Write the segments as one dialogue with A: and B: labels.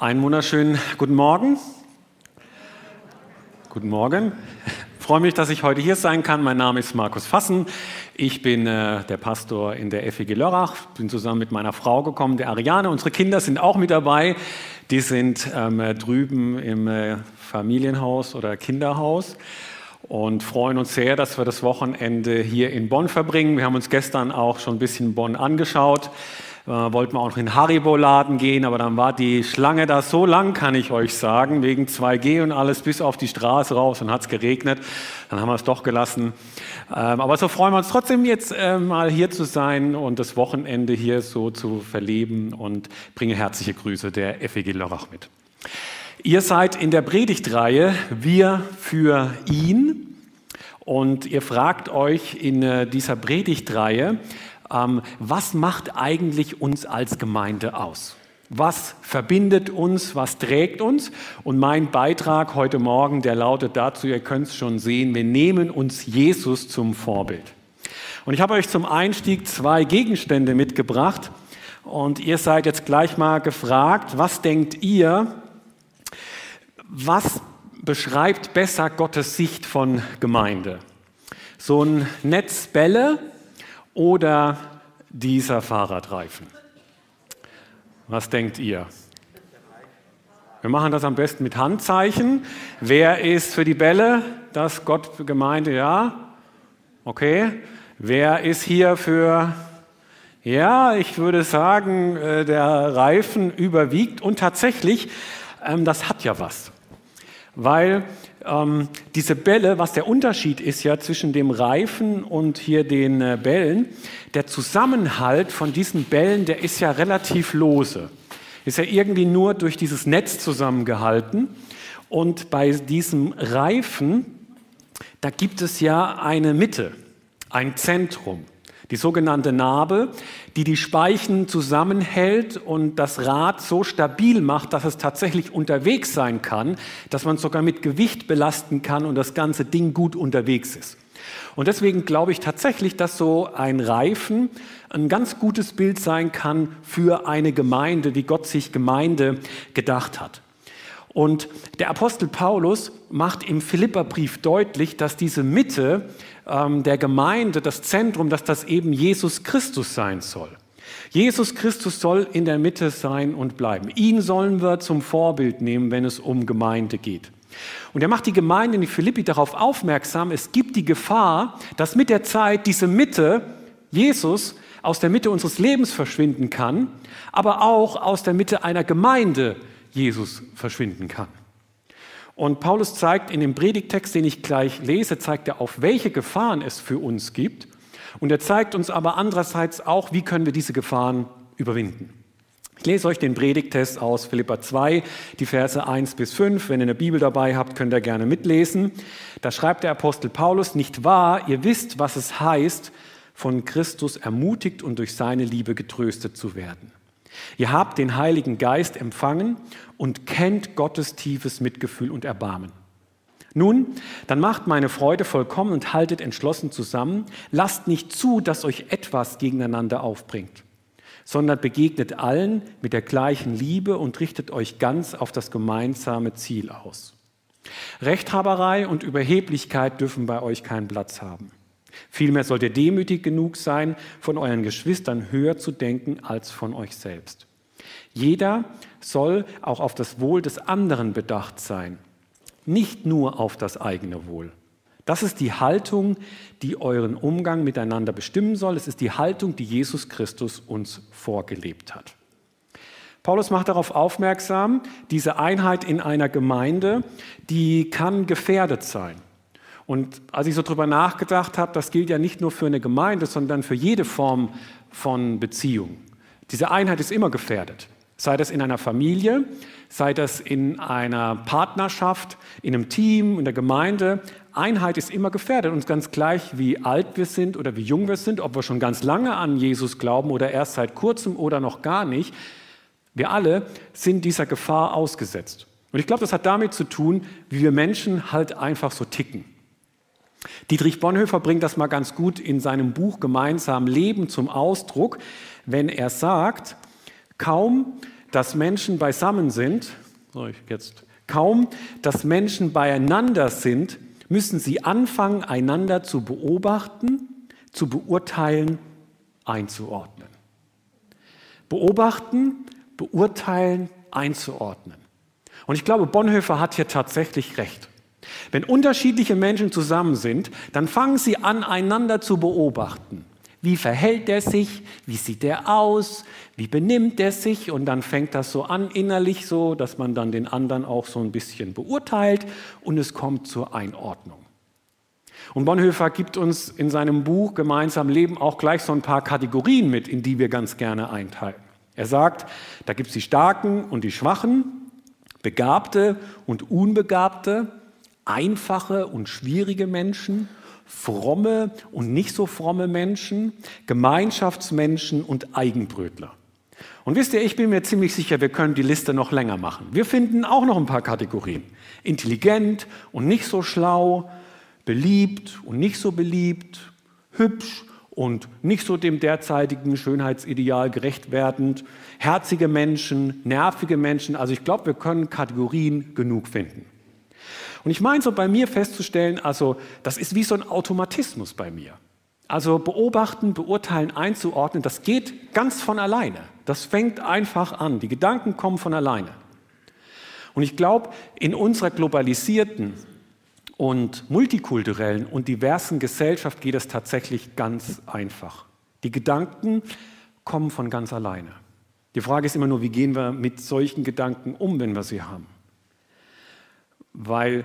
A: Einen wunderschönen guten Morgen. Guten Morgen. Ich freue mich, dass ich heute hier sein kann. Mein Name ist Markus Fassen. Ich bin äh, der Pastor in der FEG Lörrach. Bin zusammen mit meiner Frau gekommen, der Ariane. Unsere Kinder sind auch mit dabei. Die sind ähm, drüben im äh, Familienhaus oder Kinderhaus und freuen uns sehr, dass wir das Wochenende hier in Bonn verbringen. Wir haben uns gestern auch schon ein bisschen Bonn angeschaut wollten wir auch noch in den Haribo-Laden gehen, aber dann war die Schlange da so lang, kann ich euch sagen, wegen 2G und alles bis auf die Straße raus und hat es geregnet. Dann haben wir es doch gelassen. Ähm, aber so freuen wir uns trotzdem jetzt äh, mal hier zu sein und das Wochenende hier so zu verleben und bringe herzliche Grüße der FEG Lörrach mit. Ihr seid in der Predigtreihe Wir für ihn und ihr fragt euch in äh, dieser Predigtreihe, ähm, was macht eigentlich uns als Gemeinde aus? Was verbindet uns, was trägt uns? Und mein Beitrag heute Morgen, der lautet dazu, ihr könnt es schon sehen, wir nehmen uns Jesus zum Vorbild. Und ich habe euch zum Einstieg zwei Gegenstände mitgebracht. Und ihr seid jetzt gleich mal gefragt, was denkt ihr, was beschreibt besser Gottes Sicht von Gemeinde? So ein Netz Bälle, oder dieser Fahrradreifen? Was denkt ihr? Wir machen das am besten mit Handzeichen. Wer ist für die Bälle? Das Gott Gemeinde, ja? Okay. Wer ist hier für, ja, ich würde sagen, äh, der Reifen überwiegt. Und tatsächlich, ähm, das hat ja was. Weil ähm, diese Bälle, was der Unterschied ist ja zwischen dem Reifen und hier den äh, Bällen, der Zusammenhalt von diesen Bällen, der ist ja relativ lose. Ist ja irgendwie nur durch dieses Netz zusammengehalten. Und bei diesem Reifen, da gibt es ja eine Mitte, ein Zentrum die sogenannte Narbe, die die Speichen zusammenhält und das Rad so stabil macht, dass es tatsächlich unterwegs sein kann, dass man es sogar mit Gewicht belasten kann und das ganze Ding gut unterwegs ist. Und deswegen glaube ich tatsächlich, dass so ein Reifen ein ganz gutes Bild sein kann für eine Gemeinde, wie Gott sich Gemeinde gedacht hat. Und der Apostel Paulus macht im Philipperbrief deutlich, dass diese Mitte ähm, der Gemeinde, das Zentrum, dass das eben Jesus Christus sein soll. Jesus Christus soll in der Mitte sein und bleiben. Ihn sollen wir zum Vorbild nehmen, wenn es um Gemeinde geht. Und er macht die Gemeinde in Philippi darauf aufmerksam, es gibt die Gefahr, dass mit der Zeit diese Mitte, Jesus, aus der Mitte unseres Lebens verschwinden kann, aber auch aus der Mitte einer Gemeinde Jesus verschwinden kann. Und Paulus zeigt in dem Predigtext, den ich gleich lese, zeigt er auf, welche Gefahren es für uns gibt. Und er zeigt uns aber andererseits auch, wie können wir diese Gefahren überwinden. Ich lese euch den Predigtest aus Philippa 2, die Verse 1 bis 5. Wenn ihr eine Bibel dabei habt, könnt ihr gerne mitlesen. Da schreibt der Apostel Paulus, nicht wahr, ihr wisst, was es heißt, von Christus ermutigt und durch seine Liebe getröstet zu werden. Ihr habt den Heiligen Geist empfangen und kennt Gottes tiefes Mitgefühl und Erbarmen. Nun, dann macht meine Freude vollkommen und haltet entschlossen zusammen. Lasst nicht zu, dass euch etwas gegeneinander aufbringt, sondern begegnet allen mit der gleichen Liebe und richtet euch ganz auf das gemeinsame Ziel aus. Rechthaberei und Überheblichkeit dürfen bei euch keinen Platz haben. Vielmehr sollt ihr demütig genug sein, von euren Geschwistern höher zu denken als von euch selbst. Jeder soll auch auf das Wohl des anderen bedacht sein, nicht nur auf das eigene Wohl. Das ist die Haltung, die euren Umgang miteinander bestimmen soll. Es ist die Haltung, die Jesus Christus uns vorgelebt hat. Paulus macht darauf aufmerksam, diese Einheit in einer Gemeinde, die kann gefährdet sein. Und als ich so drüber nachgedacht habe, das gilt ja nicht nur für eine Gemeinde, sondern für jede Form von Beziehung. Diese Einheit ist immer gefährdet. Sei das in einer Familie, sei das in einer Partnerschaft, in einem Team, in der Gemeinde. Einheit ist immer gefährdet. Und ganz gleich, wie alt wir sind oder wie jung wir sind, ob wir schon ganz lange an Jesus glauben oder erst seit kurzem oder noch gar nicht, wir alle sind dieser Gefahr ausgesetzt. Und ich glaube, das hat damit zu tun, wie wir Menschen halt einfach so ticken. Dietrich Bonhoeffer bringt das mal ganz gut in seinem Buch Gemeinsam Leben zum Ausdruck, wenn er sagt, kaum dass Menschen beisammen sind, jetzt kaum, dass Menschen beieinander sind, müssen sie anfangen, einander zu beobachten, zu beurteilen, einzuordnen. Beobachten, beurteilen, einzuordnen. Und ich glaube, Bonhoeffer hat hier tatsächlich recht. Wenn unterschiedliche Menschen zusammen sind, dann fangen sie an, einander zu beobachten. Wie verhält er sich? Wie sieht er aus? Wie benimmt er sich? Und dann fängt das so an innerlich so, dass man dann den anderen auch so ein bisschen beurteilt und es kommt zur Einordnung. Und Bonhoeffer gibt uns in seinem Buch Gemeinsam Leben auch gleich so ein paar Kategorien mit, in die wir ganz gerne einteilen. Er sagt, da gibt es die Starken und die Schwachen, Begabte und Unbegabte, einfache und schwierige Menschen, fromme und nicht so fromme Menschen, Gemeinschaftsmenschen und Eigenbrötler. Und wisst ihr, ich bin mir ziemlich sicher, wir können die Liste noch länger machen. Wir finden auch noch ein paar Kategorien. Intelligent und nicht so schlau, beliebt und nicht so beliebt, hübsch und nicht so dem derzeitigen Schönheitsideal gerecht werdend, herzige Menschen, nervige Menschen. Also ich glaube, wir können Kategorien genug finden. Und ich meine so bei mir festzustellen, also das ist wie so ein Automatismus bei mir. Also beobachten, beurteilen, einzuordnen, das geht ganz von alleine. Das fängt einfach an. Die Gedanken kommen von alleine. Und ich glaube, in unserer globalisierten und multikulturellen und diversen Gesellschaft geht es tatsächlich ganz einfach. Die Gedanken kommen von ganz alleine. Die Frage ist immer nur, wie gehen wir mit solchen Gedanken um, wenn wir sie haben? Weil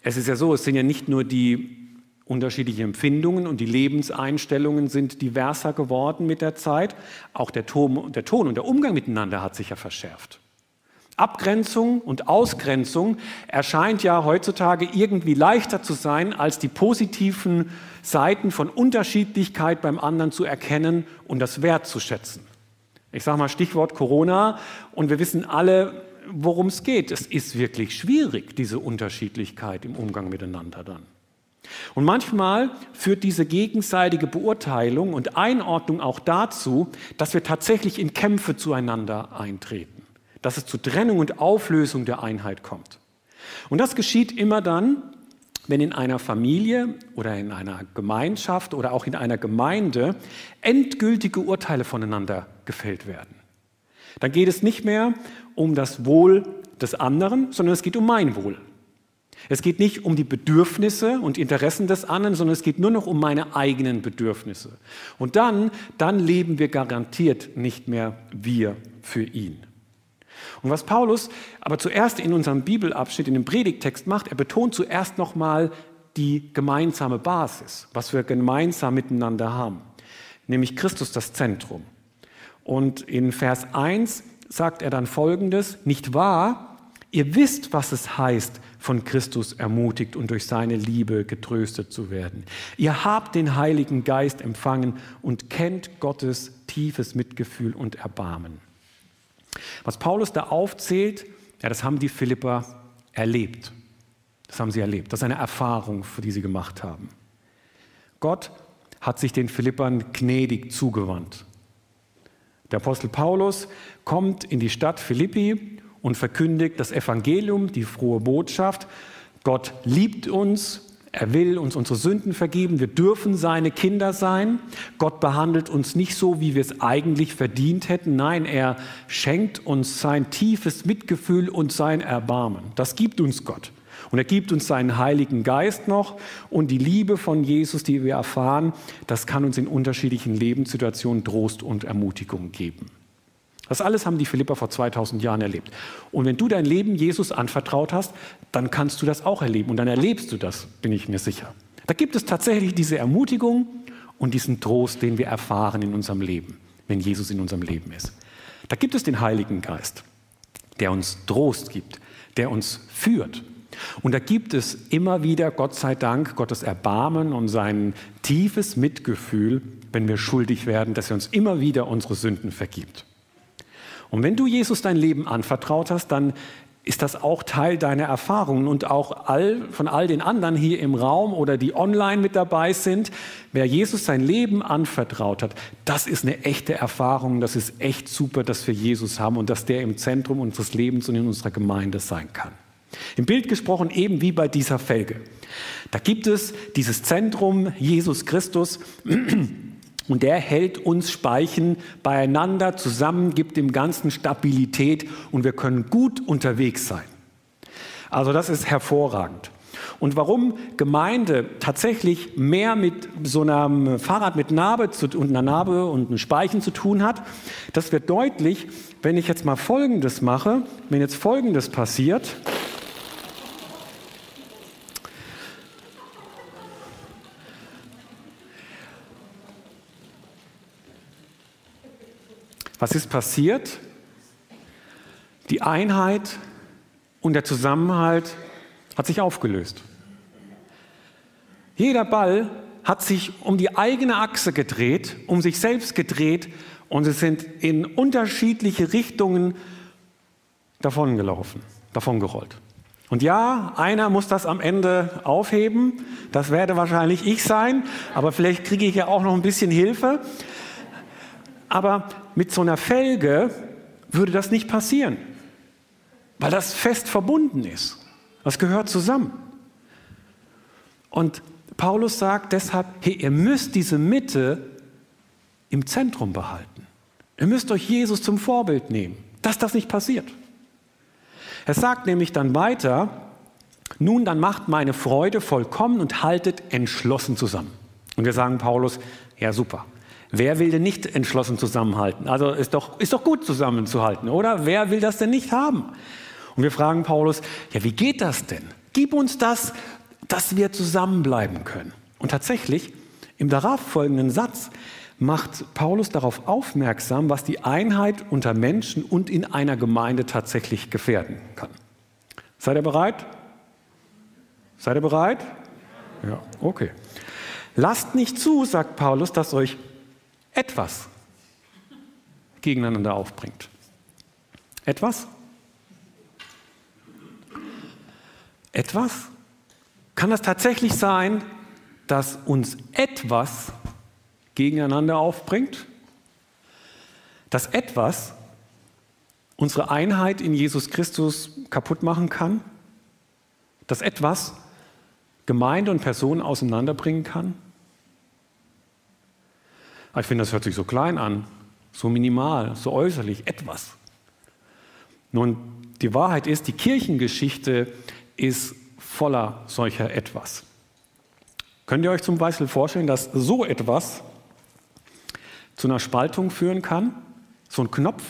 A: es ist ja so, es sind ja nicht nur die unterschiedlichen Empfindungen und die Lebenseinstellungen sind diverser geworden mit der Zeit, auch der Ton, der Ton und der Umgang miteinander hat sich ja verschärft. Abgrenzung und Ausgrenzung erscheint ja heutzutage irgendwie leichter zu sein, als die positiven Seiten von Unterschiedlichkeit beim anderen zu erkennen und das wertzuschätzen. Ich sage mal Stichwort Corona und wir wissen alle, worum es geht. Es ist wirklich schwierig, diese Unterschiedlichkeit im Umgang miteinander dann. Und manchmal führt diese gegenseitige Beurteilung und Einordnung auch dazu, dass wir tatsächlich in Kämpfe zueinander eintreten, dass es zu Trennung und Auflösung der Einheit kommt. Und das geschieht immer dann, wenn in einer Familie oder in einer Gemeinschaft oder auch in einer Gemeinde endgültige Urteile voneinander gefällt werden. Dann geht es nicht mehr um das Wohl des anderen, sondern es geht um mein Wohl. Es geht nicht um die Bedürfnisse und Interessen des anderen, sondern es geht nur noch um meine eigenen Bedürfnisse. Und dann, dann leben wir garantiert nicht mehr wir für ihn. Und was Paulus aber zuerst in unserem Bibelabschnitt, in dem Predigtext macht, er betont zuerst nochmal die gemeinsame Basis, was wir gemeinsam miteinander haben, nämlich Christus das Zentrum. Und in Vers 1 sagt er dann Folgendes, nicht wahr? Ihr wisst, was es heißt, von Christus ermutigt und durch seine Liebe getröstet zu werden. Ihr habt den Heiligen Geist empfangen und kennt Gottes tiefes Mitgefühl und Erbarmen. Was Paulus da aufzählt, ja, das haben die Philipper erlebt. Das haben sie erlebt. Das ist eine Erfahrung, die sie gemacht haben. Gott hat sich den Philippern gnädig zugewandt. Der Apostel Paulus kommt in die Stadt Philippi und verkündigt das Evangelium, die frohe Botschaft. Gott liebt uns, er will uns unsere Sünden vergeben, wir dürfen seine Kinder sein. Gott behandelt uns nicht so, wie wir es eigentlich verdient hätten. Nein, er schenkt uns sein tiefes Mitgefühl und sein Erbarmen. Das gibt uns Gott. Und er gibt uns seinen Heiligen Geist noch und die Liebe von Jesus, die wir erfahren, das kann uns in unterschiedlichen Lebenssituationen Trost und Ermutigung geben. Das alles haben die Philipper vor 2000 Jahren erlebt. Und wenn du dein Leben Jesus anvertraut hast, dann kannst du das auch erleben und dann erlebst du das, bin ich mir sicher. Da gibt es tatsächlich diese Ermutigung und diesen Trost, den wir erfahren in unserem Leben, wenn Jesus in unserem Leben ist. Da gibt es den Heiligen Geist, der uns Trost gibt, der uns führt, und da gibt es immer wieder, Gott sei Dank, Gottes Erbarmen und sein tiefes Mitgefühl, wenn wir schuldig werden, dass er uns immer wieder unsere Sünden vergibt. Und wenn du Jesus dein Leben anvertraut hast, dann ist das auch Teil deiner Erfahrungen und auch all, von all den anderen hier im Raum oder die online mit dabei sind. Wer Jesus sein Leben anvertraut hat, das ist eine echte Erfahrung. Das ist echt super, dass wir Jesus haben und dass der im Zentrum unseres Lebens und in unserer Gemeinde sein kann. Im Bild gesprochen eben wie bei dieser Felge. Da gibt es dieses Zentrum, Jesus Christus. Und der hält uns Speichen beieinander zusammen, gibt dem Ganzen Stabilität und wir können gut unterwegs sein. Also das ist hervorragend. Und warum Gemeinde tatsächlich mehr mit so einem Fahrrad mit Narbe und einer Narbe und einem Speichen zu tun hat, das wird deutlich, wenn ich jetzt mal Folgendes mache, wenn jetzt Folgendes passiert. Was ist passiert? Die Einheit und der Zusammenhalt hat sich aufgelöst. Jeder Ball hat sich um die eigene Achse gedreht, um sich selbst gedreht und sie sind in unterschiedliche Richtungen davongelaufen, davongerollt. Und ja, einer muss das am Ende aufheben. Das werde wahrscheinlich ich sein, aber vielleicht kriege ich ja auch noch ein bisschen Hilfe. Aber mit so einer Felge würde das nicht passieren, weil das fest verbunden ist. Das gehört zusammen. Und Paulus sagt deshalb, hey, ihr müsst diese Mitte im Zentrum behalten. Ihr müsst euch Jesus zum Vorbild nehmen, dass das nicht passiert. Er sagt nämlich dann weiter, nun dann macht meine Freude vollkommen und haltet entschlossen zusammen. Und wir sagen Paulus, ja super, Wer will denn nicht entschlossen zusammenhalten? Also ist doch, ist doch gut zusammenzuhalten, oder? Wer will das denn nicht haben? Und wir fragen Paulus, ja, wie geht das denn? Gib uns das, dass wir zusammenbleiben können. Und tatsächlich, im darauffolgenden Satz macht Paulus darauf aufmerksam, was die Einheit unter Menschen und in einer Gemeinde tatsächlich gefährden kann. Seid ihr bereit? Seid ihr bereit? Ja, okay. Lasst nicht zu, sagt Paulus, dass euch etwas gegeneinander aufbringt. Etwas? Etwas? Kann das tatsächlich sein, dass uns etwas gegeneinander aufbringt? Dass etwas unsere Einheit in Jesus Christus kaputt machen kann? Dass etwas Gemeinde und Personen auseinanderbringen kann? Aber ich finde, das hört sich so klein an, so minimal, so äußerlich, etwas. Nun, die Wahrheit ist, die Kirchengeschichte ist voller solcher etwas. Könnt ihr euch zum Beispiel vorstellen, dass so etwas zu einer Spaltung führen kann? So ein Knopf?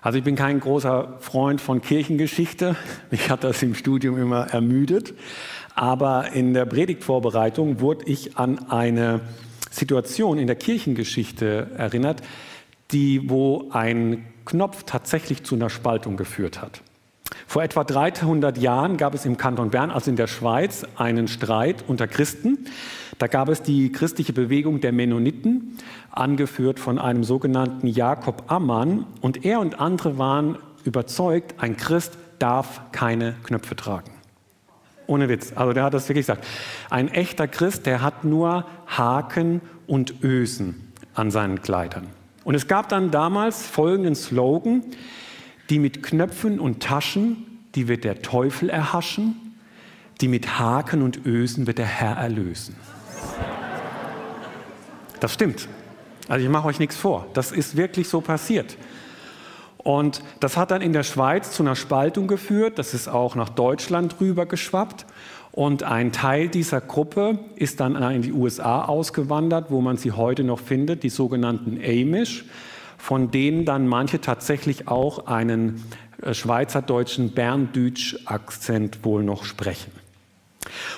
A: Also ich bin kein großer Freund von Kirchengeschichte. Mich hat das im Studium immer ermüdet. Aber in der Predigtvorbereitung wurde ich an eine Situation in der Kirchengeschichte erinnert, die, wo ein Knopf tatsächlich zu einer Spaltung geführt hat. Vor etwa 300 Jahren gab es im Kanton Bern, also in der Schweiz, einen Streit unter Christen. Da gab es die christliche Bewegung der Mennoniten, angeführt von einem sogenannten Jakob Ammann. Und er und andere waren überzeugt, ein Christ darf keine Knöpfe tragen. Ohne Witz. Also der hat das wirklich gesagt. Ein echter Christ, der hat nur Haken und Ösen an seinen Kleidern. Und es gab dann damals folgenden Slogan, die mit Knöpfen und Taschen, die wird der Teufel erhaschen, die mit Haken und Ösen wird der Herr erlösen. Das stimmt. Also ich mache euch nichts vor. Das ist wirklich so passiert. Und das hat dann in der Schweiz zu einer Spaltung geführt. Das ist auch nach Deutschland rüber geschwappt. Und ein Teil dieser Gruppe ist dann in die USA ausgewandert, wo man sie heute noch findet, die sogenannten Amish, von denen dann manche tatsächlich auch einen äh, schweizerdeutschen Berndütsch-Akzent wohl noch sprechen.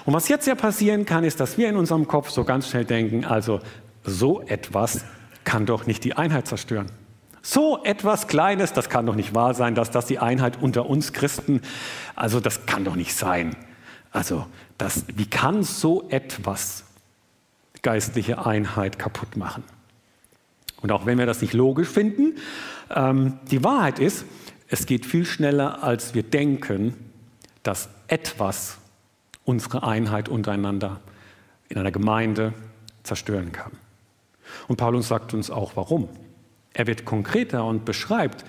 A: Und was jetzt ja passieren kann, ist, dass wir in unserem Kopf so ganz schnell denken, also so etwas kann doch nicht die Einheit zerstören. So etwas Kleines, das kann doch nicht wahr sein, dass das die Einheit unter uns Christen, also das kann doch nicht sein. Also das, wie kann so etwas geistliche Einheit kaputt machen? Und auch wenn wir das nicht logisch finden, Ähm, die Wahrheit ist, es geht viel schneller, als wir denken, dass etwas unsere Einheit untereinander in einer Gemeinde zerstören kann. Und Paulus sagt uns auch warum. Er wird konkreter und beschreibt,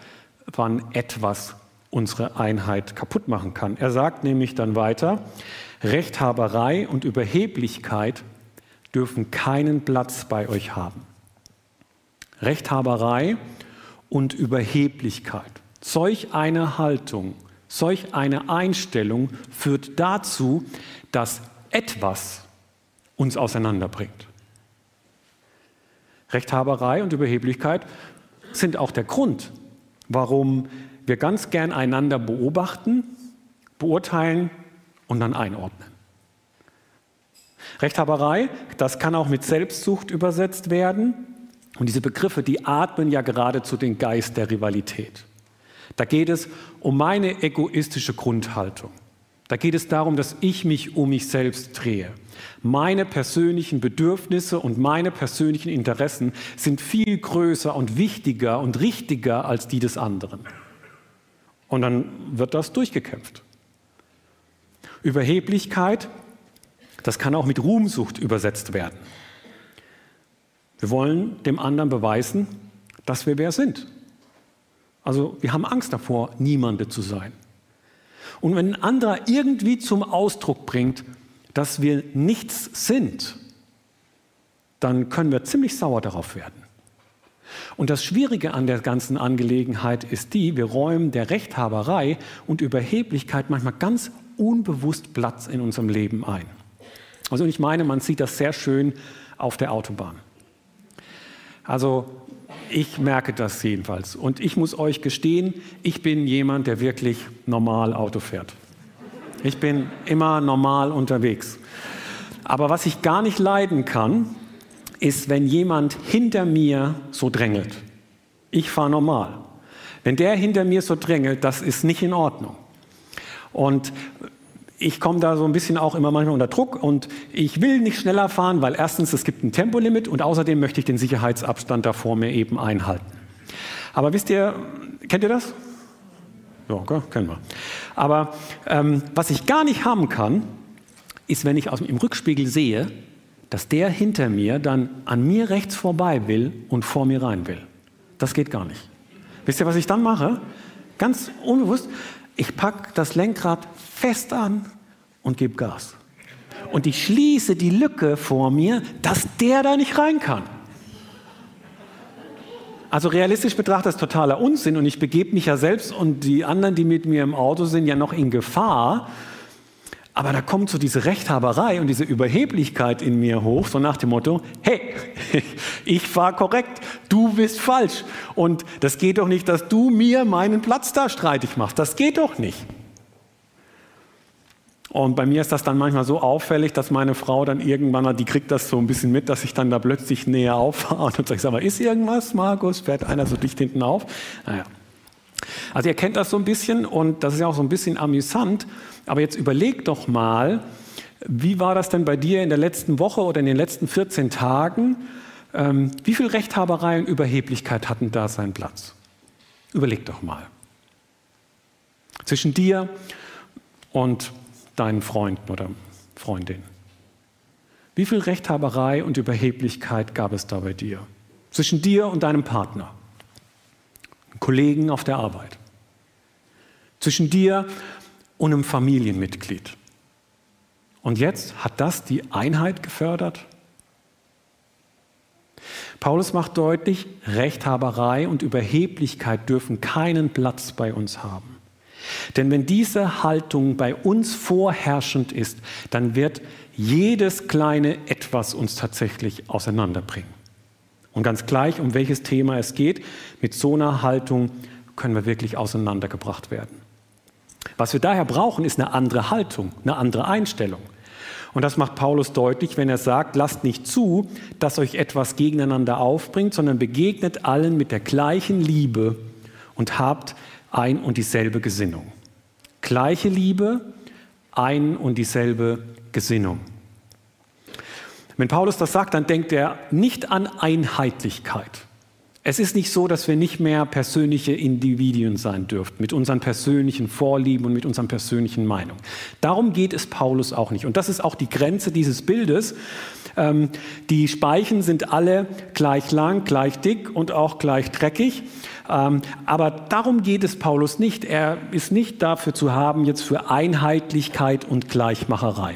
A: wann etwas unsere Einheit kaputt machen kann. Er sagt nämlich dann weiter, Rechthaberei und Überheblichkeit dürfen keinen Platz bei euch haben. Rechthaberei und Überheblichkeit. Solch eine Haltung, solch eine Einstellung führt dazu, dass etwas uns auseinanderbringt. Rechthaberei und Überheblichkeit sind auch der Grund, warum wir ganz gern einander beobachten, beurteilen und dann einordnen. Rechthaberei, das kann auch mit Selbstsucht übersetzt werden. Und diese Begriffe, die atmen ja geradezu den Geist der Rivalität. Da geht es um meine egoistische Grundhaltung. Da geht es darum, dass ich mich um mich selbst drehe. Meine persönlichen Bedürfnisse und meine persönlichen Interessen sind viel größer und wichtiger und richtiger als die des anderen. Und dann wird das durchgekämpft. Überheblichkeit, das kann auch mit Ruhmsucht übersetzt werden. Wir wollen dem anderen beweisen, dass wir wer sind. Also wir haben Angst davor, niemande zu sein. Und wenn ein anderer irgendwie zum Ausdruck bringt, dass wir nichts sind, dann können wir ziemlich sauer darauf werden. Und das Schwierige an der ganzen Angelegenheit ist die, wir räumen der Rechthaberei und Überheblichkeit manchmal ganz unbewusst Platz in unserem Leben ein. Also ich meine, man sieht das sehr schön auf der Autobahn. Also ich merke das jedenfalls. Und ich muss euch gestehen, ich bin jemand, der wirklich normal Auto fährt. Ich bin immer normal unterwegs. Aber was ich gar nicht leiden kann, ist, wenn jemand hinter mir so drängelt. Ich fahre normal. Wenn der hinter mir so drängelt, das ist nicht in Ordnung. Und ich komme da so ein bisschen auch immer manchmal unter Druck und ich will nicht schneller fahren, weil erstens es gibt ein Tempolimit und außerdem möchte ich den Sicherheitsabstand da vor mir eben einhalten. Aber wisst ihr, kennt ihr das? Ja, okay, kennen wir. Aber ähm, was ich gar nicht haben kann, ist, wenn ich aus, im Rückspiegel sehe, dass der hinter mir dann an mir rechts vorbei will und vor mir rein will. Das geht gar nicht. Wisst ihr, was ich dann mache? Ganz unbewusst, ich packe das Lenkrad fest an und gebe Gas. Und ich schließe die Lücke vor mir, dass der da nicht rein kann. Also realistisch betrachtet ist totaler Unsinn und ich begebe mich ja selbst und die anderen, die mit mir im Auto sind, ja noch in Gefahr. Aber da kommt so diese Rechthaberei und diese Überheblichkeit in mir hoch, so nach dem Motto, hey, ich fahre korrekt, du bist falsch. Und das geht doch nicht, dass du mir meinen Platz da streitig machst. Das geht doch nicht. Und bei mir ist das dann manchmal so auffällig, dass meine Frau dann irgendwann, die kriegt das so ein bisschen mit, dass ich dann da plötzlich näher auffahre und sage, sag mal, ist irgendwas, Markus? Fährt einer so dicht hinten auf? Naja. Also ihr kennt das so ein bisschen und das ist ja auch so ein bisschen amüsant. Aber jetzt überleg doch mal, wie war das denn bei dir in der letzten Woche oder in den letzten 14 Tagen? Ähm, wie viel Rechthaberei und Überheblichkeit hatten da seinen Platz? Überleg doch mal. Zwischen dir und deinen Freunden oder Freundinnen. Wie viel Rechthaberei und Überheblichkeit gab es da bei dir? Zwischen dir und deinem Partner, Kollegen auf der Arbeit, zwischen dir und einem Familienmitglied. Und jetzt hat das die Einheit gefördert? Paulus macht deutlich, Rechthaberei und Überheblichkeit dürfen keinen Platz bei uns haben. Denn wenn diese Haltung bei uns vorherrschend ist, dann wird jedes kleine etwas uns tatsächlich auseinanderbringen. Und ganz gleich, um welches Thema es geht, mit so einer Haltung können wir wirklich auseinandergebracht werden. Was wir daher brauchen, ist eine andere Haltung, eine andere Einstellung. Und das macht Paulus deutlich, wenn er sagt, lasst nicht zu, dass euch etwas gegeneinander aufbringt, sondern begegnet allen mit der gleichen Liebe und habt ein und dieselbe Gesinnung. Gleiche Liebe, ein und dieselbe Gesinnung. Wenn Paulus das sagt, dann denkt er nicht an Einheitlichkeit. Es ist nicht so, dass wir nicht mehr persönliche Individuen sein dürften, mit unseren persönlichen Vorlieben und mit unseren persönlichen Meinungen. Darum geht es Paulus auch nicht. Und das ist auch die Grenze dieses Bildes. Ähm, die Speichen sind alle gleich lang, gleich dick und auch gleich dreckig. Ähm, aber darum geht es Paulus nicht. Er ist nicht dafür zu haben, jetzt für Einheitlichkeit und Gleichmacherei.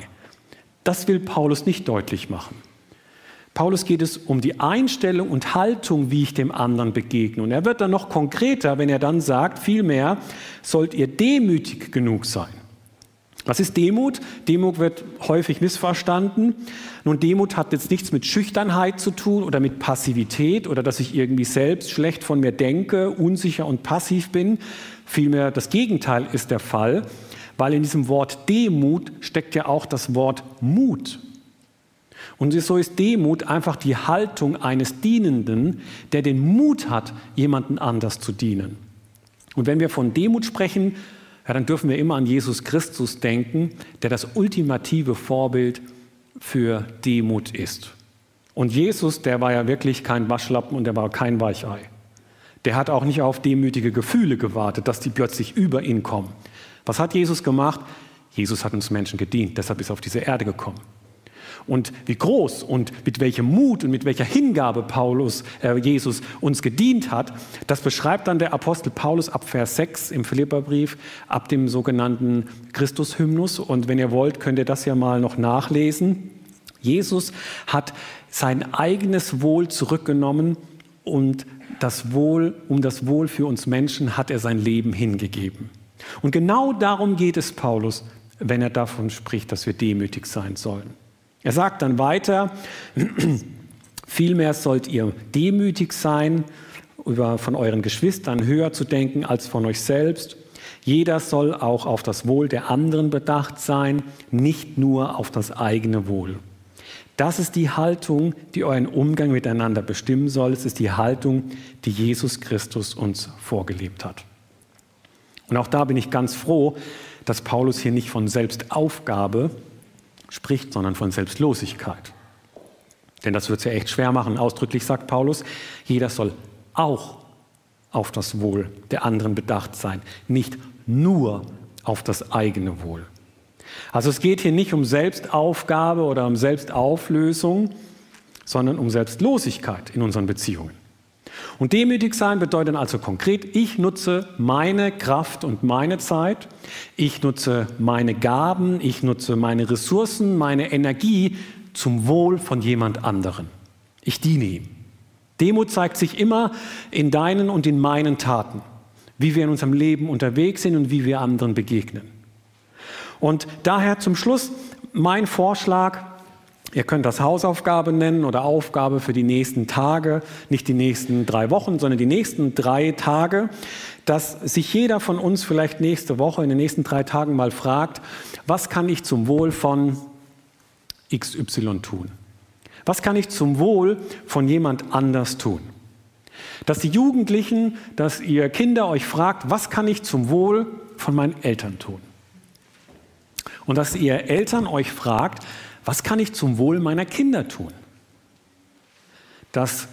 A: Das will Paulus nicht deutlich machen. Paulus geht es um die Einstellung und Haltung, wie ich dem anderen begegne. Und er wird dann noch konkreter, wenn er dann sagt, vielmehr sollt ihr demütig genug sein. Was ist Demut? Demut wird häufig missverstanden. Nun, Demut hat jetzt nichts mit Schüchternheit zu tun oder mit Passivität oder dass ich irgendwie selbst schlecht von mir denke, unsicher und passiv bin. Vielmehr das Gegenteil ist der Fall, weil in diesem Wort Demut steckt ja auch das Wort Mut. Und so ist Demut einfach die Haltung eines Dienenden, der den Mut hat, jemanden anders zu dienen. Und wenn wir von Demut sprechen, ja, dann dürfen wir immer an Jesus Christus denken, der das ultimative Vorbild für Demut ist. Und Jesus, der war ja wirklich kein Waschlappen und der war kein Weichei. Der hat auch nicht auf demütige Gefühle gewartet, dass die plötzlich über ihn kommen. Was hat Jesus gemacht? Jesus hat uns Menschen gedient, deshalb ist er auf diese Erde gekommen. Und wie groß und mit welchem Mut und mit welcher Hingabe Paulus, äh, Jesus uns gedient hat, das beschreibt dann der Apostel Paulus ab Vers 6 im Philipperbrief, ab dem sogenannten Christushymnus. Und wenn ihr wollt, könnt ihr das ja mal noch nachlesen. Jesus hat sein eigenes Wohl zurückgenommen und das Wohl, um das Wohl für uns Menschen hat er sein Leben hingegeben. Und genau darum geht es Paulus, wenn er davon spricht, dass wir demütig sein sollen. Er sagt dann weiter, vielmehr sollt ihr demütig sein, über von euren Geschwistern höher zu denken als von euch selbst. Jeder soll auch auf das Wohl der anderen bedacht sein, nicht nur auf das eigene Wohl. Das ist die Haltung, die euren Umgang miteinander bestimmen soll. Es ist die Haltung, die Jesus Christus uns vorgelebt hat. Und auch da bin ich ganz froh, dass Paulus hier nicht von Selbstaufgabe spricht, sondern von Selbstlosigkeit. Denn das wird es ja echt schwer machen. Ausdrücklich sagt Paulus, jeder soll auch auf das Wohl der anderen bedacht sein, nicht nur auf das eigene Wohl. Also es geht hier nicht um Selbstaufgabe oder um Selbstauflösung, sondern um Selbstlosigkeit in unseren Beziehungen. Und demütig sein bedeutet also konkret, ich nutze meine Kraft und meine Zeit, ich nutze meine Gaben, ich nutze meine Ressourcen, meine Energie zum Wohl von jemand anderen. Ich diene ihm. Demut zeigt sich immer in deinen und in meinen Taten, wie wir in unserem Leben unterwegs sind und wie wir anderen begegnen. Und daher zum Schluss mein Vorschlag, Ihr könnt das Hausaufgabe nennen oder Aufgabe für die nächsten Tage, nicht die nächsten drei Wochen, sondern die nächsten drei Tage, dass sich jeder von uns vielleicht nächste Woche, in den nächsten drei Tagen mal fragt, was kann ich zum Wohl von XY tun? Was kann ich zum Wohl von jemand anders tun? Dass die Jugendlichen, dass ihr Kinder euch fragt, was kann ich zum Wohl von meinen Eltern tun? Und dass ihr Eltern euch fragt, was kann ich zum Wohl meiner Kinder tun? Dass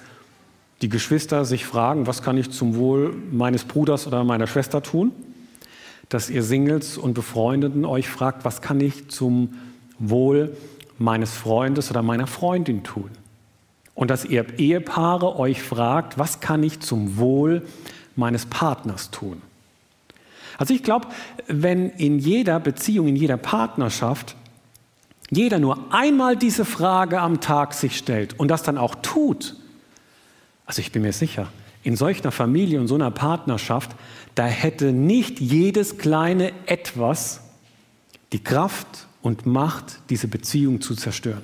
A: die Geschwister sich fragen, was kann ich zum Wohl meines Bruders oder meiner Schwester tun? Dass ihr Singles und Befreundeten euch fragt, was kann ich zum Wohl meines Freundes oder meiner Freundin tun? Und dass ihr Ehepaare euch fragt, was kann ich zum Wohl meines Partners tun? Also ich glaube, wenn in jeder Beziehung, in jeder Partnerschaft jeder nur einmal diese Frage am Tag sich stellt und das dann auch tut, also ich bin mir sicher, in solch einer Familie und so einer Partnerschaft, da hätte nicht jedes kleine Etwas die Kraft und Macht, diese Beziehung zu zerstören.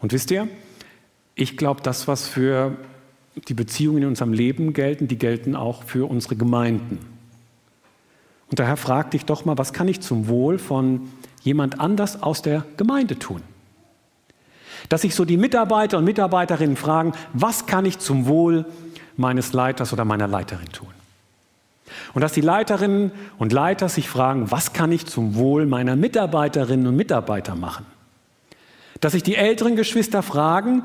A: Und wisst ihr, ich glaube, das, was für die Beziehungen in unserem Leben gelten, die gelten auch für unsere Gemeinden. Und daher frag dich doch mal, was kann ich zum Wohl von jemand anders aus der Gemeinde tun. Dass sich so die Mitarbeiter und Mitarbeiterinnen fragen, was kann ich zum Wohl meines Leiters oder meiner Leiterin tun? Und dass die Leiterinnen und Leiter sich fragen, was kann ich zum Wohl meiner Mitarbeiterinnen und Mitarbeiter machen? Dass sich die älteren Geschwister fragen,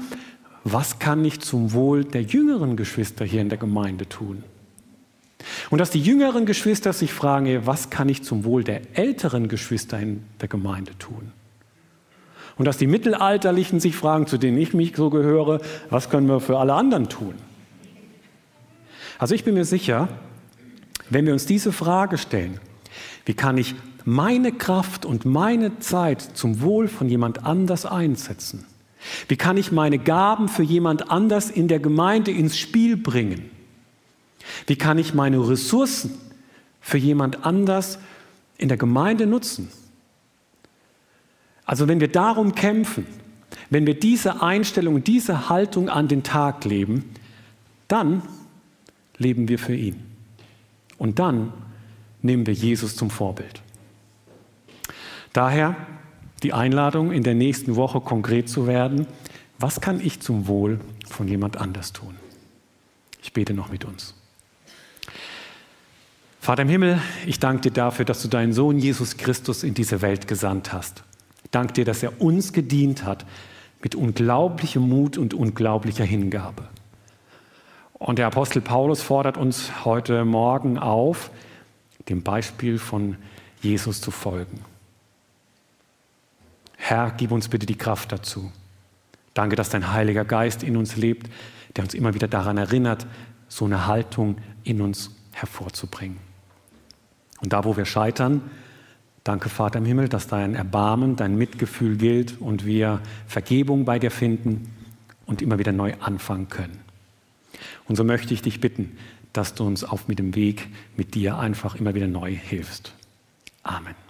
A: was kann ich zum Wohl der jüngeren Geschwister hier in der Gemeinde tun? Und dass die jüngeren Geschwister sich fragen, was kann ich zum Wohl der älteren Geschwister in der Gemeinde tun? Und dass die Mittelalterlichen sich fragen, zu denen ich mich so gehöre, was können wir für alle anderen tun? Also ich bin mir sicher, wenn wir uns diese Frage stellen, wie kann ich meine Kraft und meine Zeit zum Wohl von jemand anders einsetzen? Wie kann ich meine Gaben für jemand anders in der Gemeinde ins Spiel bringen? Wie kann ich meine Ressourcen für jemand anders in der Gemeinde nutzen? Also wenn wir darum kämpfen, wenn wir diese Einstellung, diese Haltung an den Tag leben, dann leben wir für ihn. Und dann nehmen wir Jesus zum Vorbild. Daher die Einladung, in der nächsten Woche konkret zu werden, was kann ich zum Wohl von jemand anders tun? Ich bete noch mit uns. Vater im Himmel, ich danke dir dafür, dass du deinen Sohn Jesus Christus in diese Welt gesandt hast. Ich danke dir, dass er uns gedient hat mit unglaublichem Mut und unglaublicher Hingabe. Und der Apostel Paulus fordert uns heute Morgen auf, dem Beispiel von Jesus zu folgen. Herr, gib uns bitte die Kraft dazu. Danke, dass dein Heiliger Geist in uns lebt, der uns immer wieder daran erinnert, so eine Haltung in uns hervorzubringen. Und da, wo wir scheitern, danke Vater im Himmel, dass dein Erbarmen, dein Mitgefühl gilt und wir Vergebung bei dir finden und immer wieder neu anfangen können. Und so möchte ich dich bitten, dass du uns auf mit dem Weg mit dir einfach immer wieder neu hilfst. Amen.